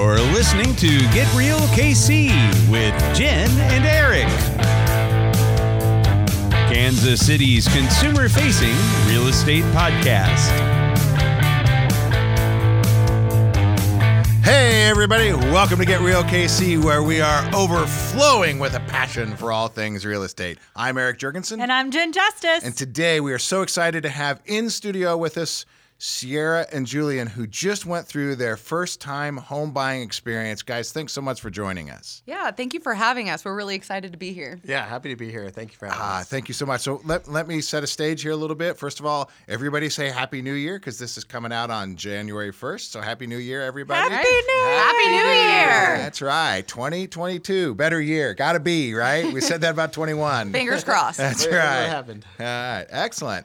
You're listening to Get Real KC with Jen and Eric. Kansas City's consumer facing real estate podcast. Hey, everybody, welcome to Get Real KC, where we are overflowing with a passion for all things real estate. I'm Eric Jurgensen. And I'm Jen Justice. And today we are so excited to have in studio with us Sierra and Julian, who just went through their first time home buying experience. Guys, thanks so much for joining us. Yeah, thank you for having us. We're really excited to be here. Yeah, happy to be here. Thank you for having Ah, us. thank you so much. So let, let me set a stage here a little bit. First of all, everybody say Happy New Year because this is coming out on January 1st. So Happy New Year, everybody. Happy New Year! Happy New Year! That's right. 2022, better year. Got to be, right? We said that about 21. Fingers crossed. That's What- what right. happened? All right. Excellent.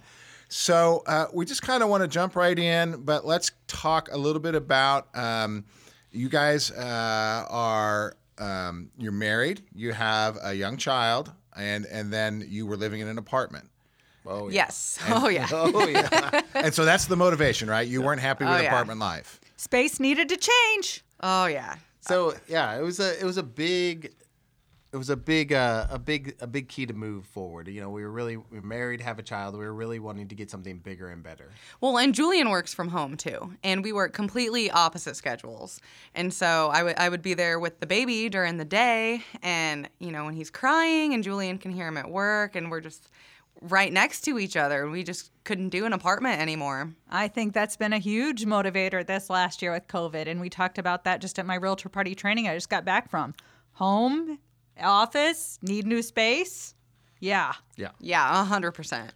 So uh, we just kind of want to jump right in, but let's talk a little bit about um, you guys uh, are um, you're married, you have a young child, and and then you were living in an apartment, Oh, yeah. Yes. Oh, yeah. Oh, yeah. and so that's the motivation, right? You weren't happy with Oh, yeah. apartment life. Space needed to change. Oh, yeah. so yeah, it was a it was a big it was a big uh, a big a big key to move forward. You know, we were really we were married, have a child. We were really wanting to get something bigger and better. Well, and Julian works from home too, and we work completely opposite schedules. And so I would I would be there with the baby during the day, and you know when he's crying, and Julian can hear him at work, and we're just right next to each other, and we just couldn't do an apartment anymore. I think that's been a huge motivator this last year with COVID. And we talked about that just at my realtor party training I just got back from. Home, office, need new space. Yeah. Yeah. Yeah, a hundred percent.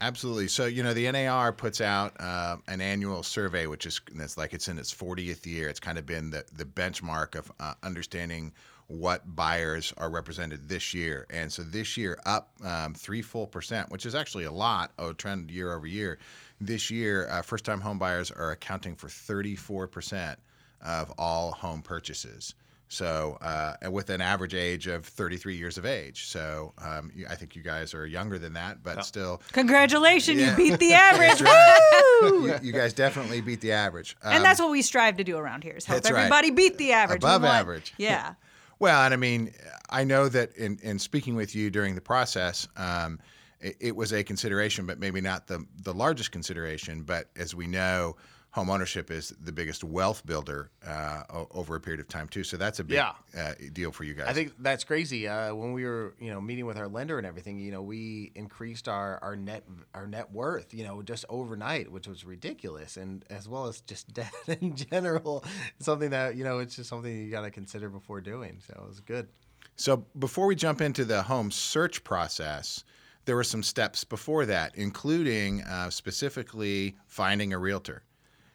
Absolutely. So you know the NAR puts out uh, an annual survey, which is it's like it's in its 40th year. It's kind of been the the benchmark of uh, understanding what buyers are represented this year. And so this year up um, three full percent, which is actually a lot of trend year over year. This year, uh, first time home buyers are accounting for 34 percent of all home purchases. So, uh, and with an average age of 33 years of age. So, um, you, I think you guys are younger than that, but still, Congratulations, Yeah. you beat the average. right. Woo! you, you guys definitely beat the average. and Um, that's what we strive to do around here is help That's right. everybody beat the average. We Above want- average. Yeah. Well, and I mean, I know that in, in speaking with you during the process, um, it, it was a consideration, but maybe not the the largest consideration. But as we know, home ownership is the biggest wealth builder uh, over a period of time too. So that's a big Yeah. uh, deal for you guys. I think that's crazy. Uh, when we were, you know, meeting with our lender and everything, you know, we increased our, our net our net worth, you know, just overnight, which was ridiculous, and as well as just debt in general, something that you know, it's just something you got to consider before doing. So it was good. So before we jump into the home search process, there were some steps before that, including uh, specifically finding a realtor.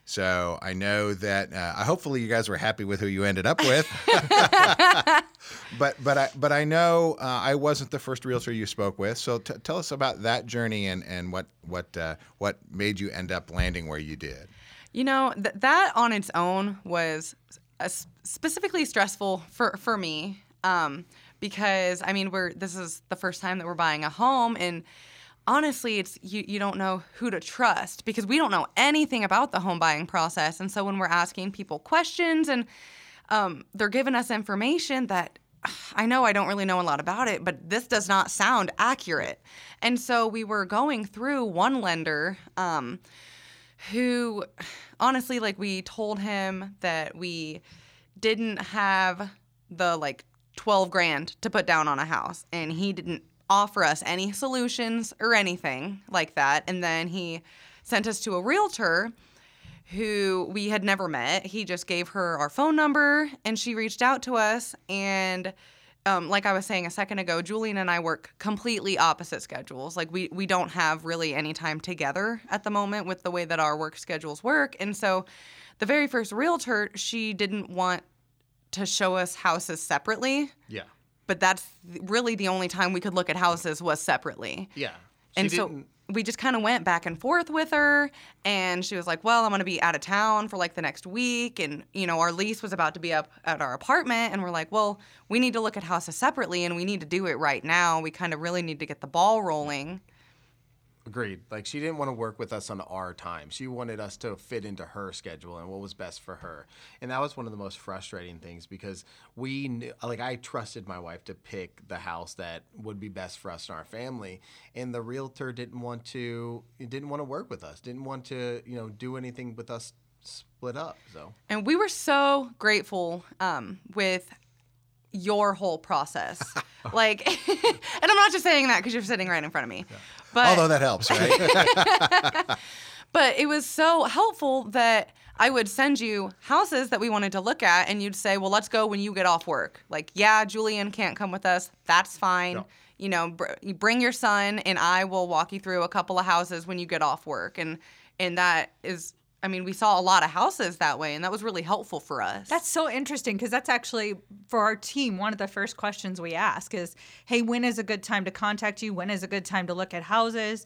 So I know that uh, hopefully you guys were happy with who you ended up with, but but I but I know uh, I wasn't the first realtor you spoke with. So t- tell us about that journey and and what what uh, what made you end up landing where you did. You know, th- that on its own was a s- specifically stressful for, for me um, because, I mean, we're this is the first time that we're buying a home. And honestly, it's you, you don't know who to trust because we don't know anything about the home buying process. And so when we're asking people questions and um, they're giving us information that I know I don't really know a lot about it, but this does not sound accurate. And so we were going through one lender. Um, who honestly like we told him that we didn't have the like 12 grand to put down on a house and he didn't offer us any solutions or anything like that and then he sent us to a realtor who we had never met he just gave her our phone number and she reached out to us and um, like I was saying a second ago, Julian and I work completely opposite schedules. Like we we don't have really any time together at the moment with the way that our work schedules work. And so, the very first realtor, she didn't want to show us houses separately. Yeah. But that's really the only time we could look at houses was separately. Yeah. and She so didn't- we just kind of went back and forth with her and she was like well i'm going to be out of town for like the next week and you know our lease was about to be up at our apartment and we're like well we need to look at houses separately and we need to do it right now we kind of really need to get the ball rolling Agreed. Like she didn't want to work with us on our time. She wanted us to fit into her schedule and what was best for her. And that was one of the most frustrating things because we knew, like I trusted my wife to pick the house that would be best for us and our family. And the realtor didn't want to didn't want to work with us. Didn't want to, you know, do anything with us split up. So And we were so grateful um, with your whole process. like, and I'm not just saying that because you're sitting right in front of me. But Although that helps, right? But it was so helpful that I would send you houses that we wanted to look at, and you'd say, "Well, let's go when you get off work." Like, yeah, Julian can't come with us. That's fine. You know, br- you bring your son, and I will walk you through a couple of houses when you get off work. And and that is, I mean, we saw a lot of houses that way, and that was really helpful for us. That's so interesting because that's actually for our team. One of the first questions we ask is, "Hey, when is a good time to contact you? When is a good time to look at houses?"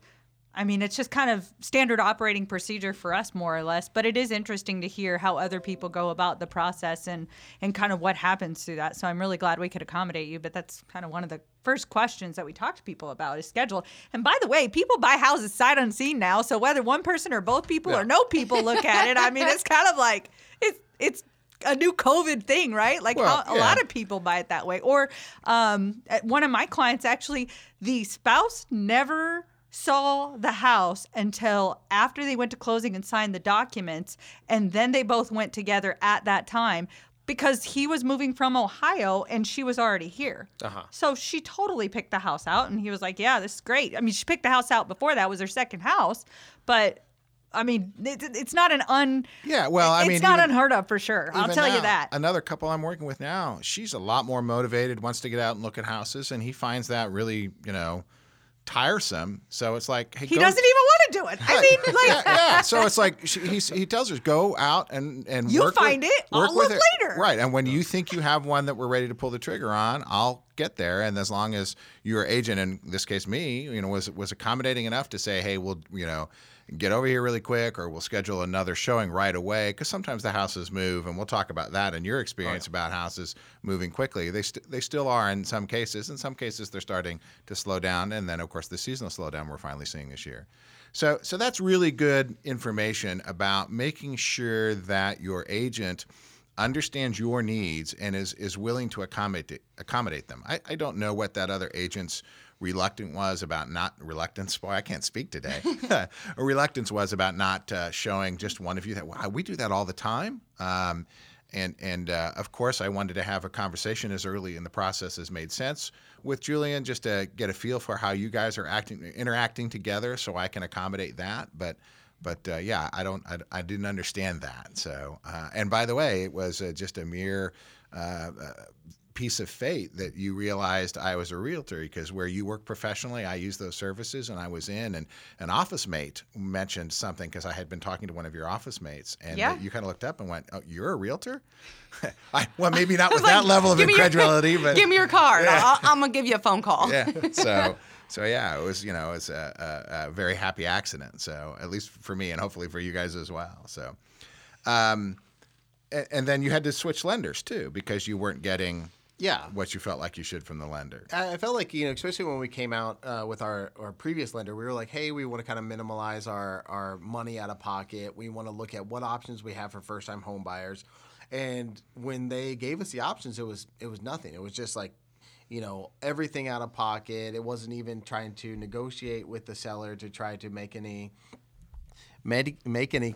I mean, it's just kind of standard operating procedure for us, more or less. But it is interesting to hear how other people go about the process and and kind of what happens through that. So I'm really glad we could accommodate you. But that's kind of one of the first questions that we talk to people about is schedule. And by the way, people buy houses sight unseen now. So whether one person or both people or no people look at it, I mean, it's kind of like it's it's a new COVID thing, right? Like Well, how, a yeah. lot of people buy it that way. Or um, one of my clients actually, the spouse never saw the house until after they went to closing and signed the documents, and then they both went together at that time. Because he was moving from Ohio and she was already here. Uh-huh. So she totally picked the house out and he was like, Yeah, this is great. I mean, she picked the house out before that, was her second house. But I mean, it, it's not an un. Yeah, well, I it's mean, it's not even- unheard of for sure. I'll tell you that. Another couple I'm working with now, she's a lot more motivated, wants to get out and look at houses, and he finds that really, you know, tiresome. So it's like, hey, He go- doesn't even want to do it. I mean, like, yeah, yeah. So it's like she, he's, he tells her, go out and and You work find with, it, I'll work with look it. later. Right, and when you think you have one that we're ready to pull the trigger on, I'll get there. And as long as your agent, in this case me, you know, was was accommodating enough to say, hey, we'll you know. Get over here really quick, or we'll schedule another showing right away. Because sometimes the houses move, and we'll talk about that and your oh, experience about houses moving quickly. They st- they still are in some cases. In some cases, they're starting to slow down, and then of course the seasonal slowdown we're finally seeing this year. So, so that's really good information about making sure that your agent understands your needs and is, is willing to accommodate accommodate them. I, I don't know what that other agent's reluctant was about not reluctance. Boy, I can't speak today. a reluctance was about not uh, showing just one of you that wow, we do that all the time. Um, and and uh, of course, I wanted to have a conversation as early in the process as made sense with Julian, just to get a feel for how you guys are acting, interacting together, so I can accommodate that. But but uh, yeah, I don't, I, I didn't understand that. So uh, and by the way, it was uh, just a mere. Piece of fate that you realized I was a realtor because where you work professionally, I use those services and I was in and an office mate mentioned something because I had been talking to one of your office mates and Yeah. you kind of looked up and went, "Oh, you're a realtor?" I, well, maybe not with Like, that level of "Give me your- incredulity, but Give me your card. I'll, I'm gonna give you a phone call. yeah. So so yeah, it was you know it's a, a, a very happy accident. So at least for me and hopefully for you guys as well. So, um, and then you had to switch lenders too because you weren't getting yeah, what you felt like you should from the lender. I I felt like you know, especially when we came out uh, with our, our previous lender, we were like, hey, we want to kind of minimize our our money out of pocket. We want to look at what options we have for first time home buyers. And when they gave us the options, it was it was nothing. It was just like, you know, everything out of pocket. It wasn't even trying to negotiate with the seller to try to make any make, make any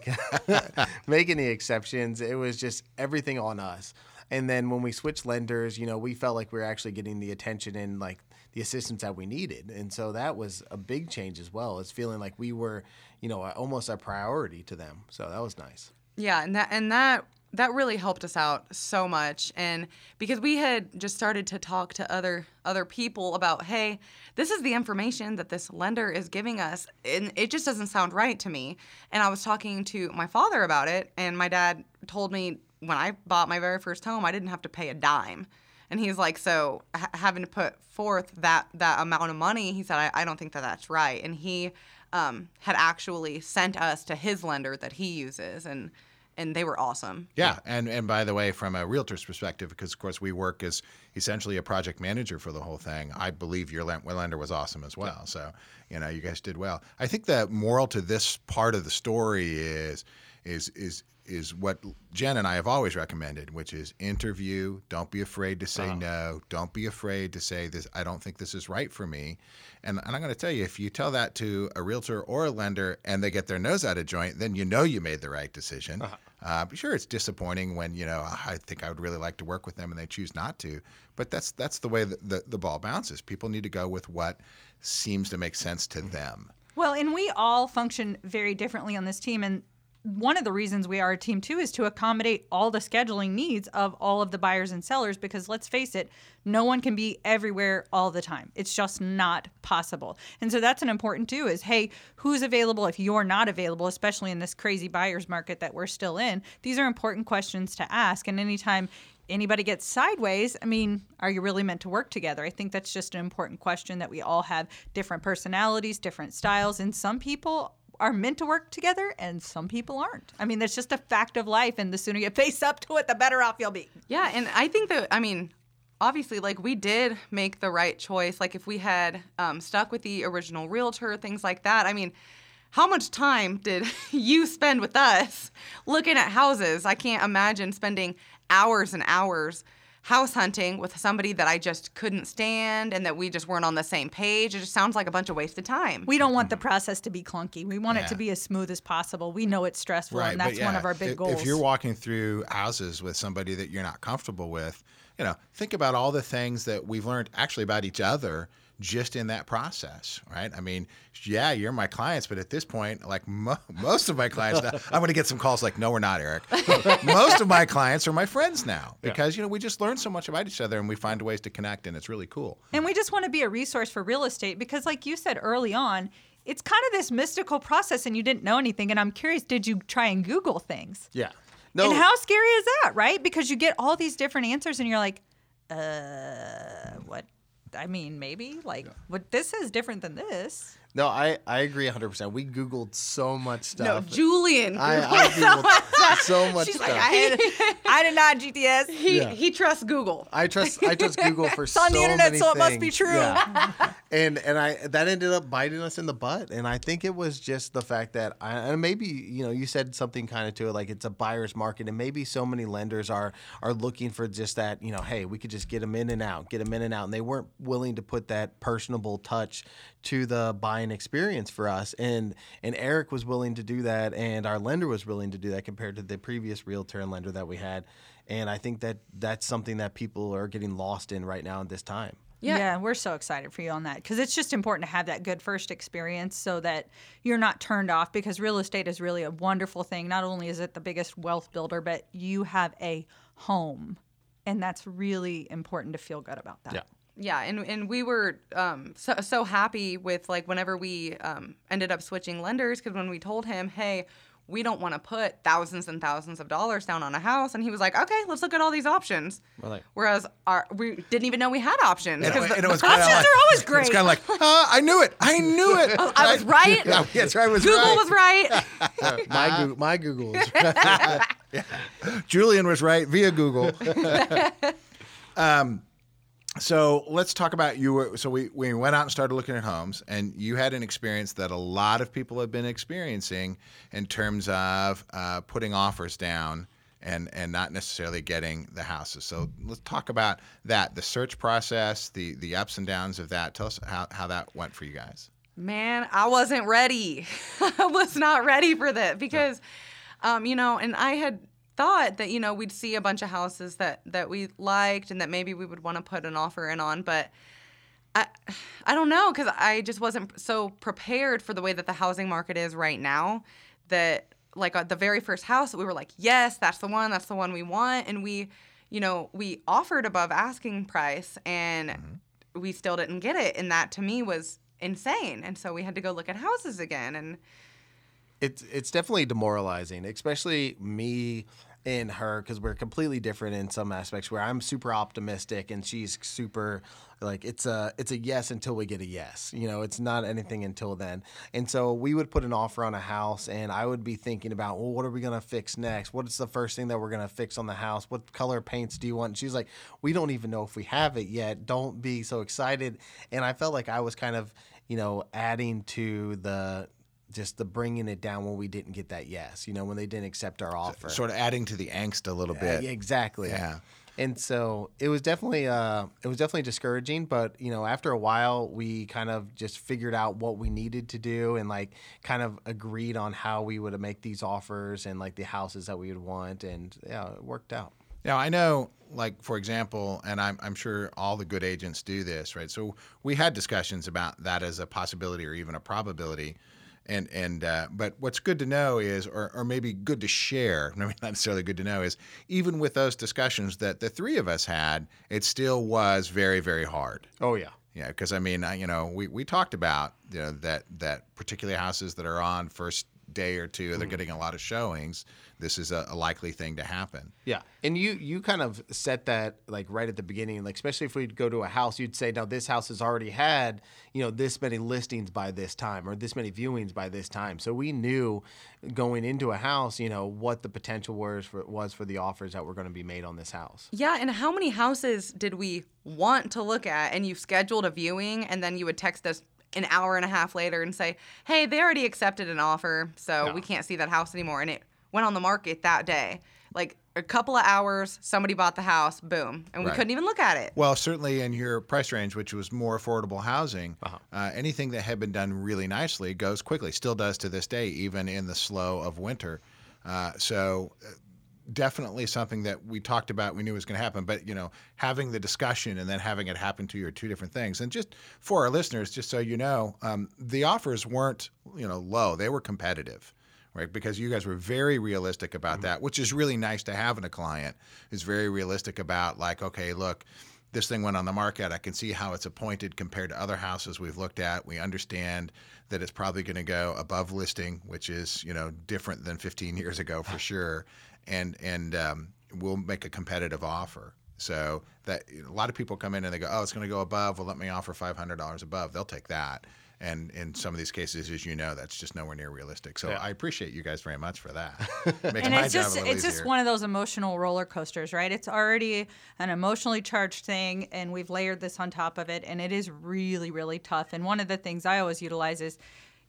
make any exceptions. It was just everything on us. And then when we switched lenders, you know, we felt like we were actually getting the attention and like the assistance that we needed. And so that was a big change as well. It's feeling like we were, you know, almost a priority to them. So that was nice. Yeah, and that and that that really helped us out so much and because we had just started to talk to other other people about hey this is the information that this lender is giving us and it just doesn't sound right to me and i was talking to my father about it and my dad told me when i bought my very first home i didn't have to pay a dime and he's like so ha- having to put forth that that amount of money he said i, I don't think that that's right and he um, had actually sent us to his lender that he uses and and they were awesome. Yeah, and and by the way, from a realtor's perspective, because of course we work as essentially a project manager for the whole thing. I believe your len- lender was awesome as well. So you know, you guys did well. I think the moral to this part of the story is is is is what Jen and I have always recommended, which is interview. Don't be afraid to say uh-huh. no. Don't be afraid to say this. I don't think this is right for me. And, and I'm going to tell you, if you tell that to a realtor or a lender and they get their nose out of joint, then you know you made the right decision. Uh-huh. Uh, but sure, it's disappointing when you know I think I would really like to work with them and they choose not to. But that's that's the way the, the, the ball bounces. People need to go with what seems to make sense to mm-hmm. them. Well, and we all function very differently on this team. And one of the reasons we are a team too is to accommodate all the scheduling needs of all of the buyers and sellers because let's face it, no one can be everywhere all the time. It's just not possible. And so that's an important too is hey, who's available if you're not available, especially in this crazy buyer's market that we're still in? These are important questions to ask. And anytime anybody gets sideways, I mean, are you really meant to work together? I think that's just an important question that we all have different personalities, different styles, and some people are meant to work together and some people aren't. I mean, that's just a fact of life and the sooner you face up to it, the better off you'll be. Yeah, and I think that I mean, obviously, like we did make the right choice. Like if we had um, stuck with the original realtor, things like that. I mean, how much time did you spend with us looking at houses? I can't imagine spending hours and hours house hunting with somebody that I just couldn't stand and that we just weren't on the same page. It just sounds like a bunch of wasted time. We don't want the mm-hmm. process to be clunky. We want it to be as smooth as possible. We know it's stressful and that's one of our big if, goals. If you're walking through houses with somebody that you're not comfortable with, you know, think about all the things that we've learned actually about each other just in that process, right? I mean, yeah, you're my clients, but at this point, like mo- most of my clients now, I'm going to get some calls like, no, we're not, Eric. most of my clients are my friends now because, you know, we just learn so much about each other and we find ways to connect and it's really cool. And we just want to be a resource for real estate because, like you said early on, it's kind of this mystical process and you didn't know anything. And I'm curious, did you try and Google things? Yeah. No. And how scary is that, right? Because you get all these different answers and you're like, uh, what? I mean, maybe like what this is different than this. No, I, I agree 100%. We Googled so much stuff. no. Julian. I, I Googled so much She's stuff. like, I, I did not GTS. he, Yeah. he trusts Google. I trust I trust Google for It's so on the internet, many so it must be true. Yeah. and and I that ended up biting us in the butt. And I think it was just the fact that I, and maybe you know you said something kind of to it like it's a buyer's market, and maybe so many lenders are are looking for just that you know hey we could just get them in and out, get them in and out, and they weren't willing to put that personable touch to the buying experience for us. And and Eric was willing to do that, and our lender was willing to do that compared to the previous realtor and lender that we had. And I think that that's something that people are getting lost in right now at this time. Yeah. we're so excited for you on that because it's just important to have that good first experience so that you're not turned off because real estate is really a wonderful thing. Not only is it the biggest wealth builder, but you have a home. And that's really important to feel good about that. Yeah. Yeah, and, and we were um, so, so happy with like whenever we um, ended up switching lenders because when we told him, hey, we don't want to put thousands and thousands of dollars down on a house, and he was like, okay, let's look at all these options. We're like- Whereas our we didn't even know we had options And, 'cause it- the- it was the options like, are always great It's kind of like, uh, I knew it. I knew it. Oh, I was right. Yeah, that's right. I was Google right. was right. my Google, my Google is Julian was right via Google. um, so let's talk about you. Were, so we, we went out and started looking at homes, and you had an experience that a lot of people have been experiencing in terms of uh, putting offers down and and not necessarily getting the houses. So let's talk about that, the search process, the the ups and downs of that. Tell us how, how that went for you guys. Man, I wasn't ready. I was not ready for that because, um, you know, and I had thought that you know we'd see a bunch of houses that that we liked and that maybe we would want to put an offer in on, but I I don't know because I just wasn't so prepared for the way that the housing market is right now. That like uh, the very first house that we were like, yes, that's the one, that's the one we want, and we, you know, we offered above asking price and we still didn't get it, and that to me was insane. And so we had to go look at houses again, and it's it's definitely demoralizing, especially me in her because we're completely different in some aspects. Where I'm super optimistic and she's super like it's a it's a yes until we get a yes. You know, it's not anything until then. And so we would put an offer on a house, and I would be thinking about, well, what are we gonna fix next? What's the first thing that we're gonna fix on the house? What color paints do you want? And she's like, we don't even know if we have it yet. Don't be so excited. And I felt like I was kind of you know adding to the just the bringing it down when we didn't get that yes, you know, when they didn't accept our offer. Sort of adding to the angst a little bit. yeah, exactly. Yeah. And so it was definitely uh, it was definitely discouraging, but you know after a while we kind of just figured out what we needed to do and like kind of agreed on how we would make these offers and like the houses that we would want and yeah it worked out. Now I know, like for example, and I'm I'm sure all the good agents do this, right? So we had discussions about that as a possibility or even a probability, and and uh, but what's good to know is, or or maybe good to share, maybe not necessarily good to know is, even with those discussions that the three of us had, it still was very very hard. Oh yeah. Yeah, because I mean, I, you know, we, we talked about you know that that particular houses that are on first day or two, they're hmm. getting a lot of showings. This is a, a likely thing to happen. Yeah, and you you kind of set that like right at the beginning, like especially if we'd go to a house, you'd say, now this house has already had you know this many listings by this time or this many viewings by this time, so we knew going into a house, you know what the potential was for was for the offers that were going to be made on this house. Yeah, and how many houses did we want to look at and you scheduled a viewing and then you would text us an hour and a half later and say, "Hey, they already accepted an offer, so we can't see that house anymore." And it went on the market that day. Like a couple of hours, somebody bought the house, boom, and we Right. couldn't even look at it. Well, certainly in your price range, which was more affordable housing, Uh-huh. uh, anything that had been done really nicely goes quickly. Still does to this day, even in the slow of winter. Uh, so. Definitely something that we talked about, we knew was going to happen, but you know, having the discussion and then having it happen to you are two different things. And just for our listeners, just so you know, um, the offers weren't you know low; they were competitive right? Because you guys were very realistic about that, which is really nice to have in a client. Is very realistic about like, okay, look, this thing went on the market. I can see how it's appointed compared to other houses we've looked at. We understand that it's probably going to go above listing, which is you know different than 15 years ago for sure, and and um, we'll make a competitive offer. So that a lot of people come in and they go, oh, it's going to go above. Well, let me offer $500 above. They'll take that. And in some of these cases, as you know, that's just nowhere near realistic. So I appreciate you guys very much for that. Makes and my it's job just a little it's just one of those emotional roller coasters right it's already an emotionally charged thing and we've layered this on top of it and it is really really tough and one of the things i always utilize is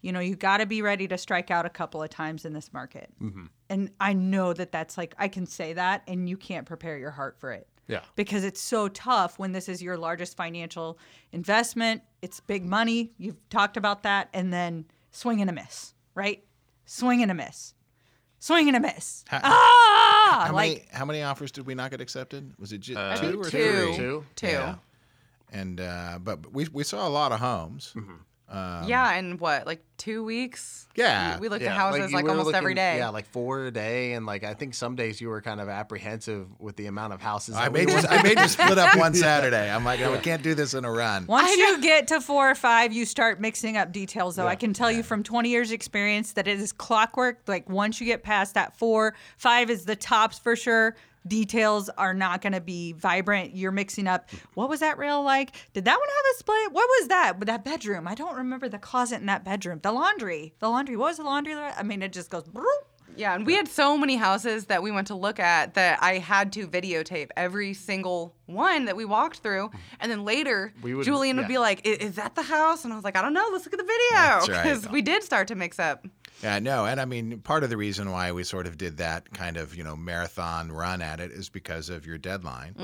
you know you got to be ready to strike out a couple of times in this market Mm-hmm. and i know that that's like i can say that and you can't prepare your heart for it Yeah. because it's so tough when this is your largest financial investment it's big money you've talked about that and then swing and a miss right swing and a miss swing and a miss How- ah How like many how many offers did we not get accepted? Was it ju- Uh, two or two. three? Two. Two. Yeah. And uh, but but we we saw a lot of homes. Um, yeah, in what, like two weeks? Yeah, We, we looked Yeah, at houses you like, almost every looking- day. Yeah, like four a day, and like I think some days you were kind of apprehensive with the amount of houses. I made were- I made you split up one Saturday. I'm like, oh, we can't do this in a run. Once you get to four or five, you start mixing up details. Though Yeah. I can tell you from 20 years experience that it is clockwork. Like once you get past that four, five is the tops for sure. Details are not going to be vibrant. You're mixing up. What was that rail like? Did that one have a split? What was that? But that bedroom, I don't remember the closet in that bedroom. The laundry, the laundry. What was the laundry? I mean, it just goes. broop. Yeah, and we had so many houses that we went to look at that I had to videotape every single one that we walked through. And then later, We would- Julian would be like, "I- "Is that the house?" And I was like, "I don't know. Let's look at the video." That's right. Because we did start to mix up. Yeah, no, and I mean, part of the reason why we sort of did that kind of you know marathon run at it is because of your deadline.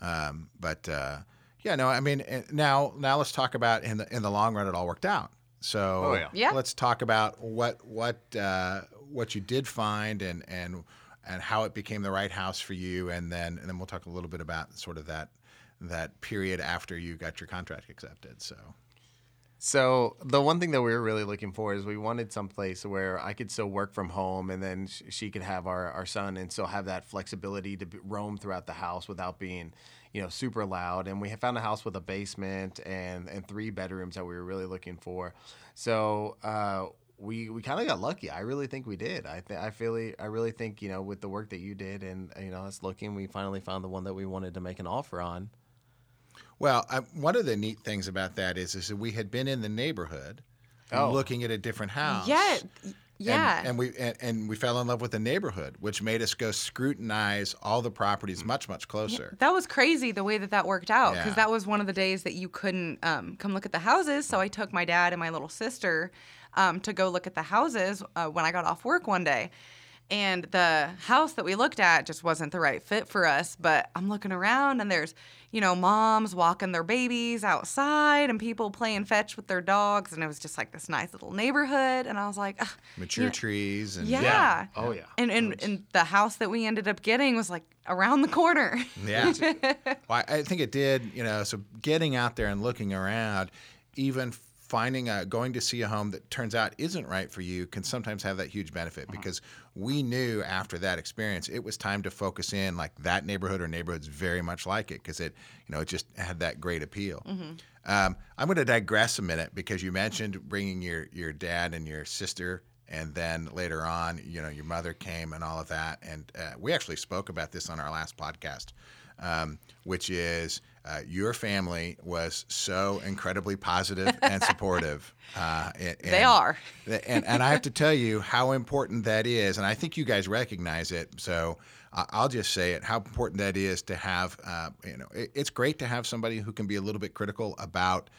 Um, but uh, yeah, no, I mean, eh, now now let's talk about in the in the long run, it all worked out. So Oh, yeah. Yeah. let's talk about what what uh, what you did find and and and how it became the right house for you, and then and then we'll talk a little bit about sort of that that period after you got your contract accepted. So So the one thing that we were really looking for is we wanted some place where I could still work from home, and then sh- she could have our, our son and still have that flexibility to roam throughout the house without being, you know, super loud. And we found a house with a basement and and three bedrooms that we were really looking for. So uh, we we kind of got lucky. I really think we did. I th- I feel I really think you know with the work that you did and you know us looking, we finally found the one that we wanted to make an offer on. Well, I, one of the neat things about that is, is that we had been in the neighborhood, Oh. looking at a different house. Yeah. And- Yeah. And, we and, and we fell in love with the neighborhood, which made us go scrutinize all the properties much much closer. That was crazy the way that that worked out because Yeah. that was one of the days that you couldn't um, come look at the houses. So I took my dad and my little sister um, to go look at the houses uh, when I got off work one day. And the house that we looked at just wasn't the right fit for us. But I'm looking around and there's, you know, moms walking their babies outside and people playing fetch with their dogs. And it was just like this nice little neighborhood. And I was like, "Ugh, Mature yeah. trees and Yeah. Oh yeah. And, and, and the house that we ended up getting was like around the corner. Yeah. well, I I think it did, you know, so getting out there and looking around, even finding a going to see a home that turns out isn't right for you can sometimes have that huge benefit because we knew after that experience it was time to focus in like that neighborhood or neighborhoods very much like it because it you know it just had that great appeal. Um, i'm going to digress a minute because you mentioned bringing your your dad and your sister and then later on you know your mother came and all of that. And uh, we actually spoke about this on our last podcast um, which is uh, your family was so incredibly positive and supportive. Uh, and, They are. And, and I have to tell you how important that is. And I think you guys recognize it. So I'll just say it how important that is to have, uh, you know, it, it's great to have somebody who can be a little bit critical about.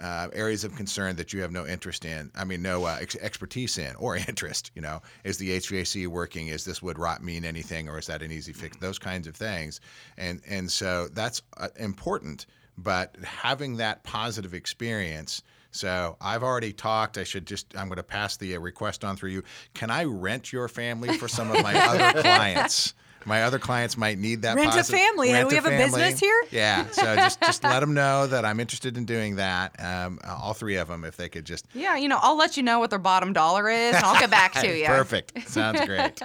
Uh, areas of concern that you have no interest in, I mean, no uh, ex- expertise in or interest. You know, is the HVAC working? Is this wood rot mean anything, or is that an easy fix? Those kinds of things, and and so that's uh, important. But having that positive experience. So I've already talked. I should just I'm going to pass the uh, request on through you. Can I rent your family for some of my other clients? My other clients might need that. Rent a family. Rent We have a business here? Yeah. So just just let them know that I'm interested in doing that. Um, all three of them, if they could just. Yeah, you know, I'll let you know what their bottom dollar is, and I'll get back to you. Perfect. Sounds great.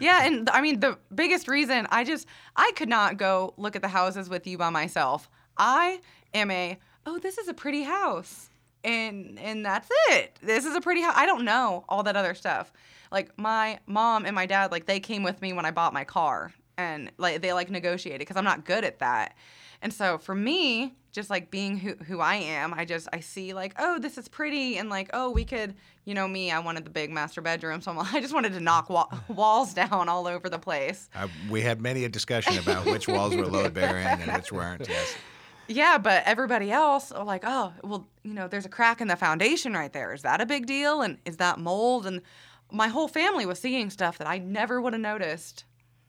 Yeah, and I mean the biggest reason I just I could not go look at the houses with you by myself. I am a oh this is a pretty house, and and that's it. This is a pretty house. I don't know all that other stuff. Like my mom and my dad, like they came with me when I bought my car, and like they like negotiated because I'm not good at that. And so for me, just like being who, who I am, I just I see like, oh, this is pretty, and like, oh, we could, you know, me, I wanted the big master bedroom, so I'm, I just wanted to knock wa- walls down all over the place. Uh, we had many a discussion about which walls were load bearing and which weren't. Yes. Yeah, but everybody else are like, oh, well, you know, there's a crack in the foundation right there. Is that a big deal? And is that mold? And my whole family was seeing stuff that I never would have noticed.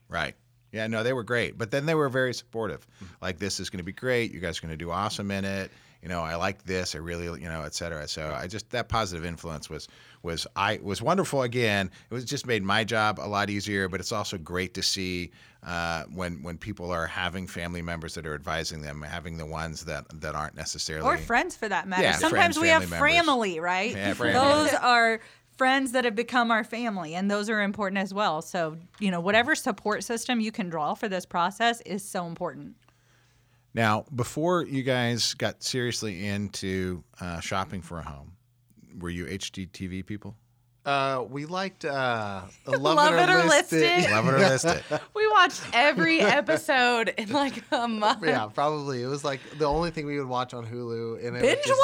Right. Yeah, no, they were great. But then they were very supportive. Like, this is going to be great. You guys are going to do awesome in it. You know, I like this. I really, you know, et cetera. So I just that positive influence was was I was wonderful. Again, it was just made my job a lot easier. But it's also great to see uh, when when people are having family members that are advising them, having the ones that that aren't necessarily or friends for that matter. Yeah, Sometimes friends, we have family members. family, right? Yeah, family. Those are friends that have become our family, and those are important as well. So, you know, whatever support system you can draw for this process is so important. Now, before you guys got seriously into uh, shopping for a home, were you HGTV people? Uh, we liked uh, Love, Love It or List It. Love it or list it. We watched every episode in like a month. yeah, probably. It was like the only thing we would watch on Hulu. And it Binge just-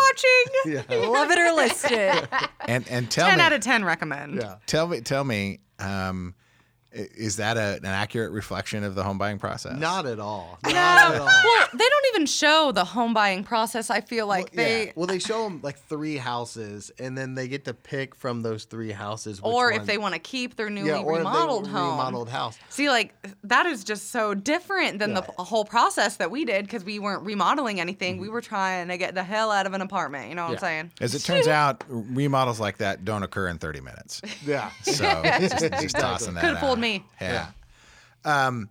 watching, Yeah. love it or list it. And and tell 10 me, out of 10 recommend. Yeah. tell me, tell me, um, i- is that a, an accurate reflection of the home buying process? Not at all. No, at all. well, they don't even show the home buying process. I feel like Well, they, yeah. well, they show them like three houses, and then they get to pick from those three houses. Which or if they want to keep their newly yeah, or if they remodeled home. remodeled house. See, like that is just so different than the Yeah. p- whole process that we did because we weren't remodeling anything. We mm-hmm. were trying to get the hell out of an apartment. You know what Yeah. I'm saying? As it turns out, remodels like that don't occur in 30 minutes. Yeah. So just, just tossing that Could've out. Me. Yeah. Um,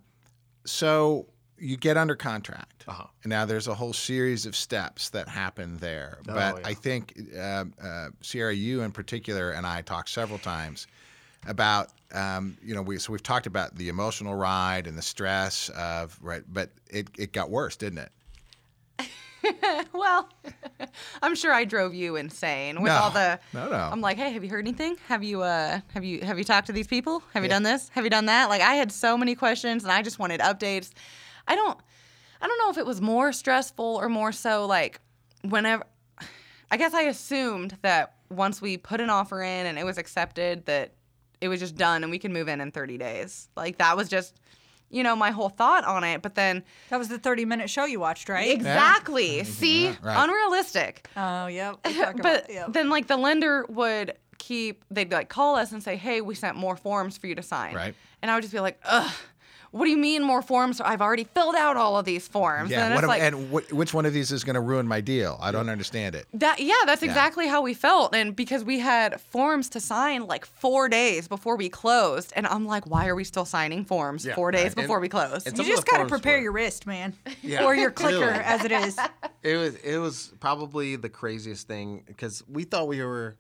so you get under contract. Uh-huh. And now there's a whole series of steps that happen there. Oh, but yeah. I think uh, uh, Sierra, you in particular, and I talked several times about um, you know we so we've talked about the emotional ride and the stress of right, but it it got worse, didn't it? well, I'm sure I drove you insane with No. all the. No, no. I'm like, hey, have you heard anything? Have you uh have you have you talked to these people? Have you done this? Have you done that? Like I had so many questions and I just wanted updates. I don't I don't know if it was more stressful or more so like whenever I guess I assumed that once we put an offer in and it was accepted that it was just done and we could move in in 30 days. Like that was just you know my whole thought on it, but then That was the 30 minute show you watched, right? Exactly. See, Right. unrealistic. Oh, yep. we talk about- but yep. then, like, the lender would keep, they'd like call us and say, hey, we sent more forms for you to sign. Right. And I would just be like, ugh, what do you mean more forms? I've already filled out all of these forms. Yeah, and it's am- like, and wh- which one of these is going to ruin my deal? I don't understand it. that, yeah, that's exactly how we felt. And because we had forms to sign like four days before we closed. And I'm like, why are we still signing forms Yeah, four days right. And- before we close? you just got to prepare were- your wrist, man. Yeah, or your clicker, really. as it is. It was it was probably the craziest thing because we thought we were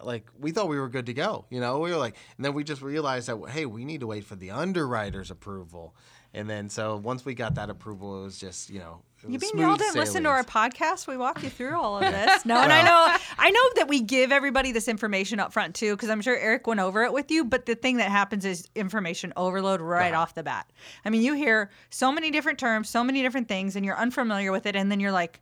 like we thought we were good to go. You know, we were like, and then we just realized that hey, we need to wait for the underwriter's approval. And then so once we got that approval, it was just you know. You mean y'all didn't listen to our podcast? We walk you through all of this. No, and I know, I know that we give everybody this information up front too, because I'm sure Eric went over it with you. But the thing that happens is information overload right off the bat. I mean, you hear so many different terms, so many different things, and you're unfamiliar with it, and then you're like,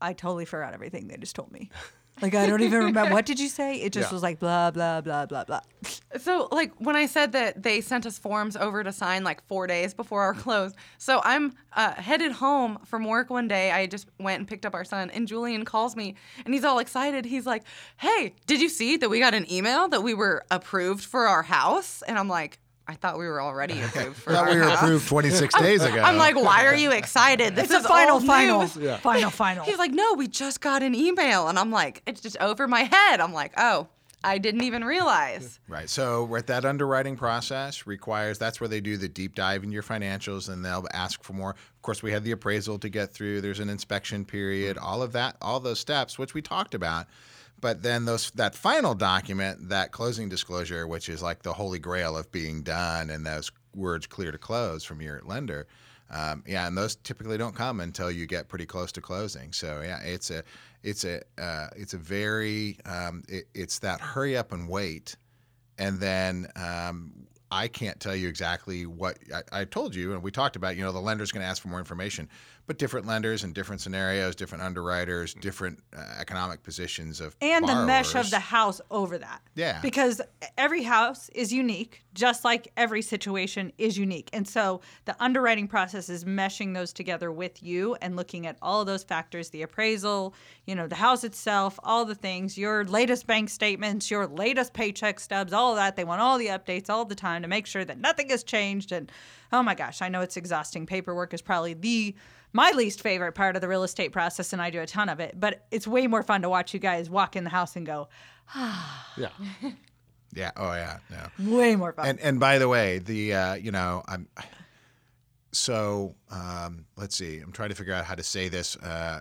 I totally forgot everything they just told me. Like I don't even remember. What did you say? It just Yeah. Was like blah blah blah blah blah. So, like, when I said that they sent us forms over to sign like four days before our close, so I'm uh, headed home from work one day. I just went and picked up our son, and Julian calls me, and he's all excited. He's like, "Hey, did you see that we got an email that we were approved for our house?" And I'm like, "I thought we were already approved for I thought we were house." approved 26 days ago. I'm like, "Why are you excited? This It's a is final, final, news." final, final. He's like, "No, we just got an email," and I'm like, "It's just over my head." I'm like, "Oh." I didn't even realize. Right. So right, that underwriting process requires that's where they do the deep dive in your financials and they'll ask for more. Of course, we had the appraisal to get through. There's an inspection period, mm-hmm. all of that, all those steps, which we talked about. But then those that final document, that closing disclosure, which is like the holy grail of being done and those words clear to close from your lender. Um, yeah, and those typically don't come until you get pretty close to closing. So yeah, it's a it's a uh, it's a very um, it, it's that hurry up and wait, and then um, I can't tell you exactly what I, I told you, and we talked about. You know, the lender's going to ask for more information, but different lenders and different scenarios, different underwriters, different uh, economic positions of and the mesh of the house over that. Yeah. Because every house is unique, just like every situation is unique. And so the underwriting process is meshing those together with you and looking at all of those factors the appraisal, you know, the house itself, all the things, your latest bank statements, your latest paycheck stubs, all of that. They want all the updates all the time to make sure that nothing has changed. And oh my gosh, I know it's exhausting. Paperwork is probably the my least favorite part of the real estate process, and I do a ton of it. But it's way more fun to watch you guys walk in the house and go, Yeah. yeah, oh yeah, no. way more fun. And and by the way, the uh, you know I'm so um, let's see. I'm trying to figure out how to say this. Uh,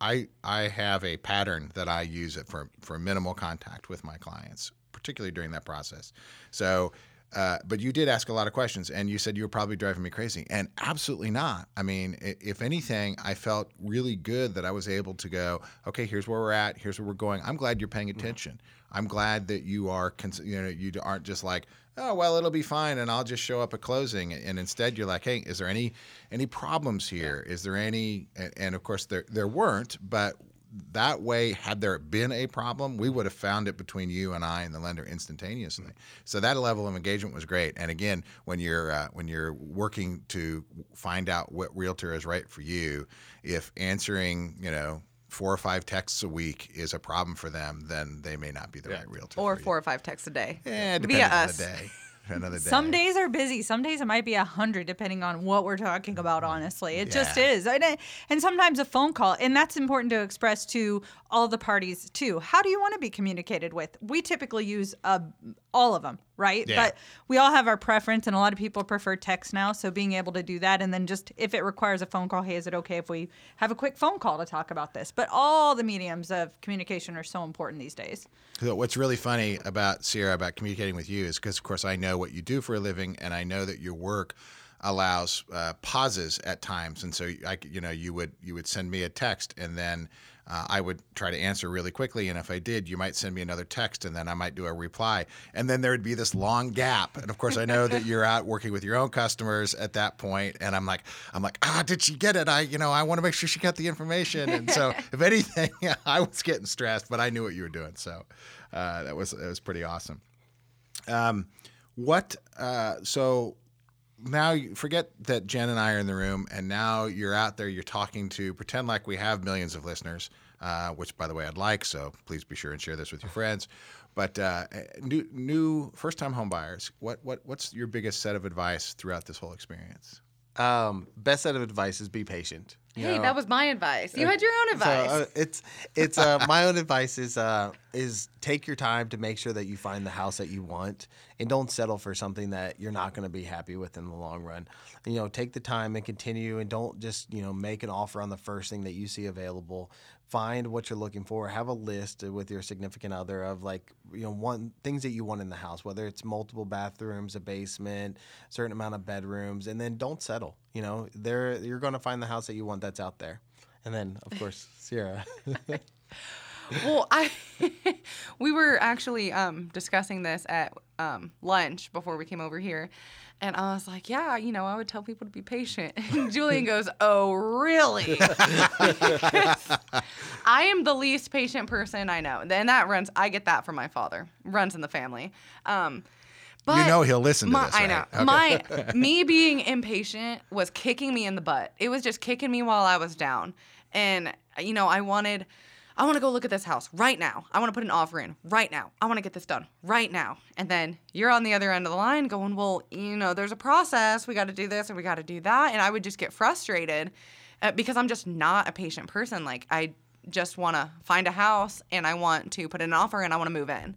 I I have a pattern that I use it for for minimal contact with my clients, particularly during that process. So. Uh, but you did ask a lot of questions, and you said you were probably driving me crazy, and absolutely not. I mean, if anything, I felt really good that I was able to go. Okay, here's where we're at. Here's where we're going. I'm glad you're paying attention. I'm glad that you are, cons- you know, you aren't just like, oh well, it'll be fine, and I'll just show up at closing. And instead, you're like, hey, is there any any problems here? Is there any? And, and of course, there there weren't, but that way, had there been a problem, we would have found it between you and I and the lender instantaneously. So that level of engagement was great. And again, when you're uh, when you're working to find out what realtor is right for you, if answering you know four or five texts a week is a problem for them, then they may not be the right realtor. Or for you. four or five texts a day. Yeah, Via depending on us. the day. Another day. Some days are busy. Some days it might be a hundred, depending on what we're talking about. Honestly, it just is. And, it- and sometimes a phone call, and that's important to express to all the parties too. How do you want to be communicated with? We typically use uh, all of them, right? Yeah. But we all have our preference, and a lot of people prefer text now. So being able to do that, and then just if it requires a phone call, hey, is it okay if we have a quick phone call to talk about this? But all the mediums of communication are so important these days. So what's really funny about Sierra about communicating with you is because, of course, I know what you do for a living, and I know that your work allows uh, pauses at times, and so I, you know, you would you would send me a text, and then uh, I would try to answer really quickly, and if I did, you might send me another text, and then I might do a reply, and then there would be this long gap. And of course, I know that you're out working with your own customers at that point, and I'm like, I'm like, ah, did she get it? I, you know, I want to make sure she got the information, and so if anything, I was getting stressed, but I knew what you were doing, so uh, that was that was pretty awesome. Um, what? Uh, so now you forget that Jen and I are in the room, and now you're out there. You're talking to pretend like we have millions of listeners, uh, which, by the way, I'd like. So please be sure and share this with your friends. But uh, new, new first-time home buyers, what, what, what's your biggest set of advice throughout this whole experience? Um, best set of advice is be patient. Hey, know? that was my advice. You had your own So, advice. uh, it's it's uh, my own advice is uh, is take your time to make sure that you find the house that you want and don't settle for something that you're not going to be happy with in the long run. You know, take the time and continue and don't just you know make an offer on the first thing that you see available. Find what you're looking for. Have a list with your significant other of like you know one things that you want in the house, whether it's multiple bathrooms, a basement, certain amount of bedrooms, and then don't settle. You know, there you're going to find the house that you want that's out there. And then, of course, Sierra. well, I we were actually um, discussing this at um, lunch before we came over here, and I was like, "Yeah, you know, I would tell people to be patient." And Julian goes, "Oh, really?" I am the least patient person I know, and that runs. I get that from my father. Runs in the family. Um, but you know he'll listen to my, this, I know. Okay. My me being impatient was kicking me in the butt. It was just kicking me while I was down. And you know, I wanted I want to go look at this house right now. I want to put an offer in right now. I want to get this done right now. And then you're on the other end of the line going, "Well, you know, there's a process. We got to do this and we got to do that." And I would just get frustrated uh, because I'm just not a patient person. Like I just want to find a house and I want to put an offer and I want to move in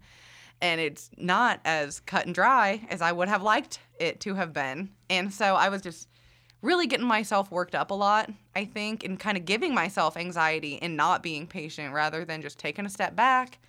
and it's not as cut and dry as I would have liked it to have been. And so I was just really getting myself worked up a lot, I think, and kind of giving myself anxiety and not being patient rather than just taking a step back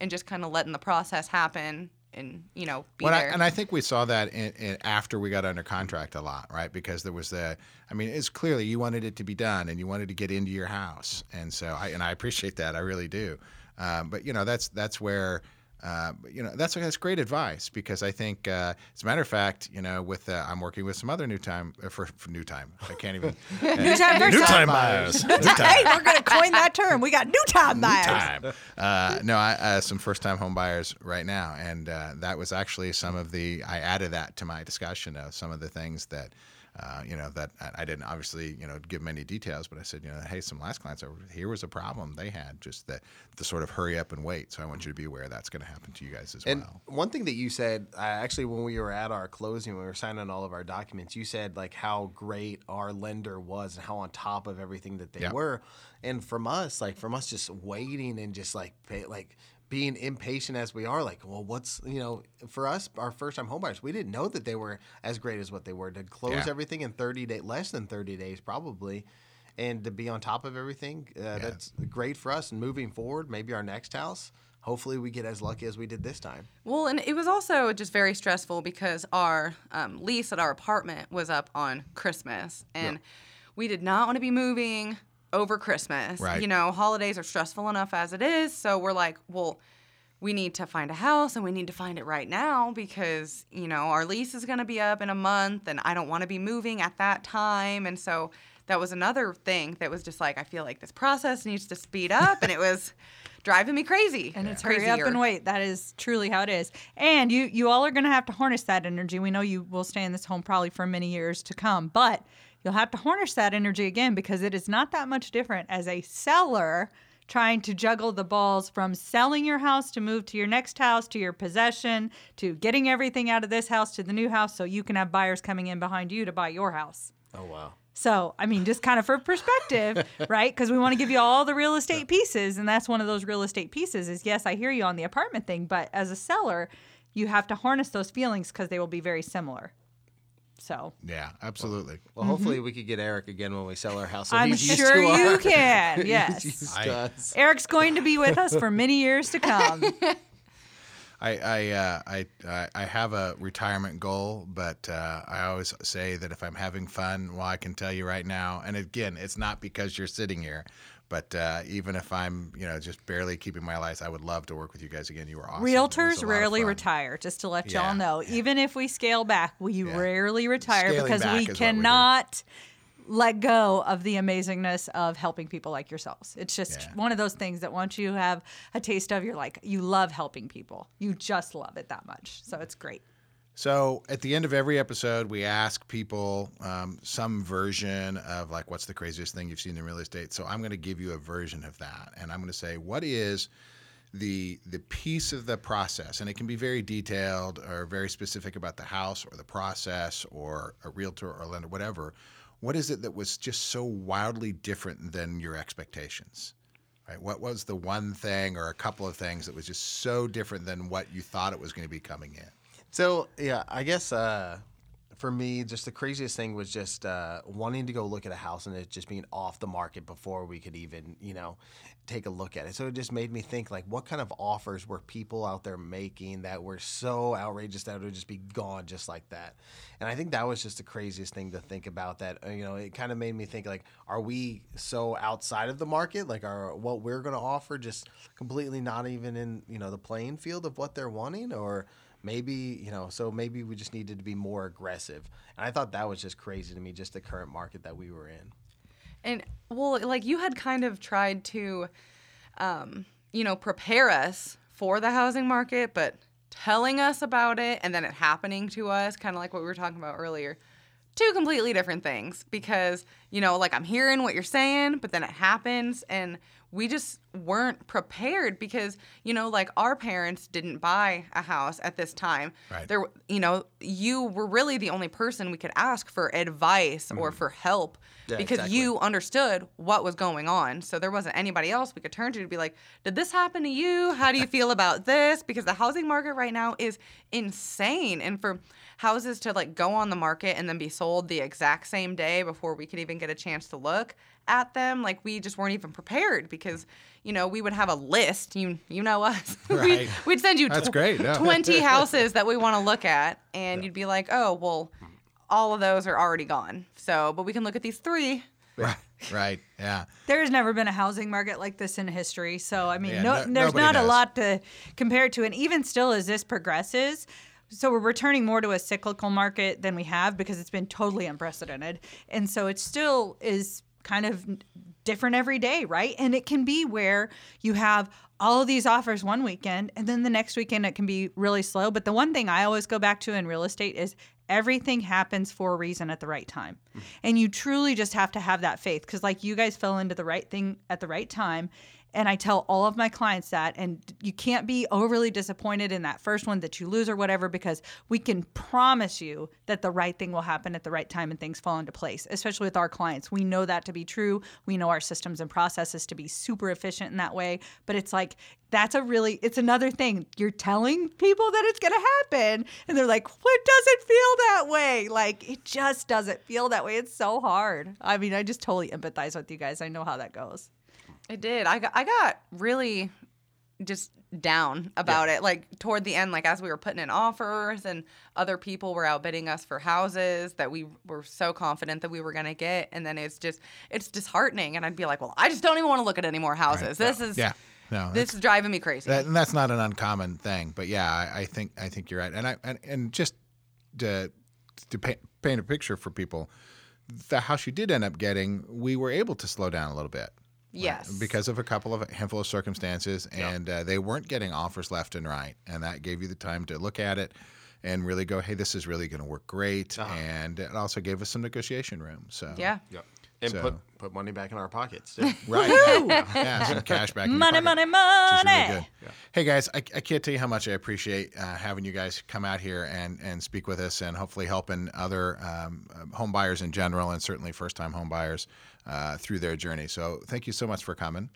and just kind of letting the process happen and, you know, be Well, I, and I think we saw that in, in, after we got under contract a lot, right? Because there was the, I mean, it's clearly you wanted it to be done and you wanted to get into your house, and so I and I appreciate that, I really do. Um, but you know, that's that's where. Uh, you know that's that's great advice because I think, uh, as a matter of fact, you know, with uh, I'm working with some other new time uh, for, for new time. I can't even New time New time. time buyers. New Hey, we're gonna coin that term. We got new time buyers. time. Uh, no, I, uh, some first-time home buyers right now, and uh, that was actually some of the. I added that to my discussion of some of the things that. Uh, you know that I- I didn't obviously you know give many details, but I said you know hey some last clients over here was a problem they had just that the sort of hurry up and wait. So I want you to be aware that's going to happen to you guys as well. And well. one thing that you said, uh, actually, when we were at our closing, when we were signing all of our documents, you said like how great our lender was and how on top of everything that they Yeah. were. And from us, like from us, just waiting and just like pay, like being impatient as we are, like, well, what's you know, for us, our first time homebuyers, we didn't know that they were as great as what they were to close Yeah. everything in thirty days, less than thirty days, probably. And to be on top of everything, uh, that's great for us. And moving forward, maybe our next house, hopefully we get as lucky as we did this time. Well, and it was also just very stressful because our um, lease at our apartment was up on Christmas, and we did not want to be moving over Christmas. Right. You know, holidays are stressful enough as it is, so we're like, well, we need to find a house and we need to find it right now because you know our lease is going to be up in a month, and I don't want to be moving at that time, and so that was another thing that was just like I feel like this process needs to speed up, and it was driving me crazy. And it's hurry up and wait. That is truly how it is. And you you all are going to have to harness that energy. We know you will stay in this home probably for many years to come, but you'll have to harness that energy again because it is not that much different as a seller trying to juggle the balls from selling your house to move to your next house to your possession to getting everything out of this house to the new house so you can have buyers coming in behind you to buy your house. Oh wow. So, I mean, just kind of for perspective, right? Because we want to give you all the real estate pieces. And that's one of those real estate pieces is yes, I hear you on the apartment thing, but as a seller, you have to harness those feelings because they will be very similar. So, Yeah, absolutely. Well, hopefully we could get Eric again when we sell our house. so I'm he's used sure to you our- can. Yes. I- Eric's going to be with us for many years to come. I I, uh, I I I have a retirement goal, but uh, I always say that if I'm having fun, well, I can tell you right now. And again, it's not because you're sitting here, but uh, even if I'm you know just barely keeping my lights, I would love to work with you guys again. You were awesome. Realtors a lot of rarely retire, just to let Yeah, y'all know. yeah. Even if we scale back, we Yeah. rarely retire Scaling because we what we cannot let go of the amazingness of helping people like yourselves. It's just one of those things that once you have a taste of, you're like, you love helping people. You just love it that much. So it's great. So at the end of every episode, we ask people um, some version of like, what's the craziest thing you've seen in real estate? So I'm going to give you a version of that, and I'm going to say, what is the the piece of the process, and it can be very detailed or very specific about the house or the process or a realtor or lender, whatever. What is it that was just so wildly different than your expectations? Right? What was the one thing or a couple of things that was just so different than what you thought it was going to be coming in? So yeah, I guess uh, for me, just the craziest thing was just uh, wanting to go look at a house and it just being off the market before we could even, you know, take a look at it. So it just made me think like, what kind of offers were people out there making that were so outrageous that it would just be gone just like that? And I think that was just the craziest thing to think about. That uh, you know, it kind of made me think like, are we so outside of the market? Like, are what we're going to offer just completely not even in you know the playing field of what they're wanting, or maybe you know so maybe we just needed to be more aggressive and i thought that was just crazy to me just the current market that we were in And well, like you had kind of tried to, um, you know, prepare us for the housing market, but telling us about it and then it happening to us, kind of like what we were talking about earlier. Two completely different things because, you know, like I'm hearing what you're saying, but then it happens and we just weren't prepared because, you know, like our parents didn't buy a house at this time. Right. There you know, you were really the only person we could ask for advice or mm-hmm. for help Yeah, because exactly. you understood what was going on. So there wasn't anybody else we could turn to to be like, "Did this happen to you? How do you feel about this?" Because the housing market right now is insane, and for houses to like go on the market and then be sold the exact same day before we could even get a chance to look at them, like we just weren't even prepared because you know we would have a list. You you know us. Right. we'd, we'd send you That's tw- great, yeah. twenty houses that we want to look at, and you'd be like, "Oh well." All of those are already gone. So, but we can look at these three Right. Right. Yeah. There has never been a housing market like this in history. So, I mean, Yeah, no, no- there's nobody not a lot to compare it to. And even still, as this progresses, so we're returning more to a cyclical market than we have because it's been totally unprecedented. And so it still is kind of different every day, right? And it can be where you have all of these offers one weekend and then the next weekend it can be really slow. But the one thing I always go back to in real estate is everything happens for a reason at the right time. Mm. And you truly just have to have that faith because, like, you guys fell into the right thing at the right time. And I tell all of my clients that, and you can't be overly disappointed in that first one that you lose or whatever, because we can promise you that the right thing will happen at the right time and things fall into place, especially with our clients. We know that to be true. We know our systems and processes to be super efficient in that way. But it's like, that's a really, it's another thing. You're telling people that it's going to happen, and they're like, what doesn't feel that way? Like, it just doesn't feel that way. It's so hard. I mean, I just totally empathize with you guys. I know how that goes. It did. I got, I got really just down about it. Like toward the end, like as we were putting in offers and other people were outbidding us for houses that we were so confident that we were gonna get, and then it's just it's disheartening. And I'd be like, well, I just don't even want to look at any more houses. This is Yeah. No. this is driving me crazy. That, and that's not an uncommon thing, but yeah, I, I think I think you're right. And I and, and just to to paint, paint a picture for people, the house you did end up getting, we were able to slow down a little bit. Right? Yes. because of a couple of a handful of circumstances, and uh, they weren't getting offers left and right, and that gave you the time to look at it and really go, "Hey, this is really going to work great," and it also gave us some negotiation room. So yeah. Yep. And So- put put money back in our pockets. too. Right. Yeah, yeah, some cash back. in your Money, money, which money. really good. Hey guys, I, I can't tell you how much I appreciate uh, having you guys come out here and, and speak with us, and hopefully helping other um, um, home buyers in general, and certainly first time home buyers uh, through their journey. So thank you so much for coming.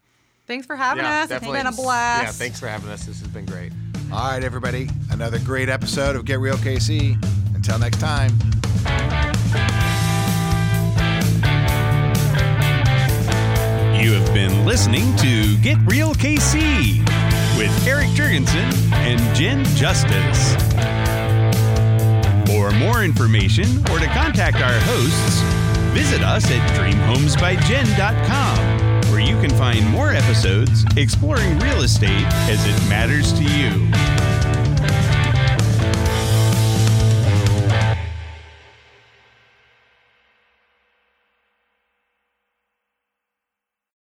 Thanks for having yeah, us. definitely. It's been a blast. Yeah, thanks for having us. This has been great. All right, everybody, another great episode of Get Real KC. Until next time. You have been listening to Get Real KC. with Eric Jurgensen and Jen Justice. For more information or to contact our hosts, visit us at dreamhomesbyjen.com, where you can find more episodes exploring real estate as it matters to you.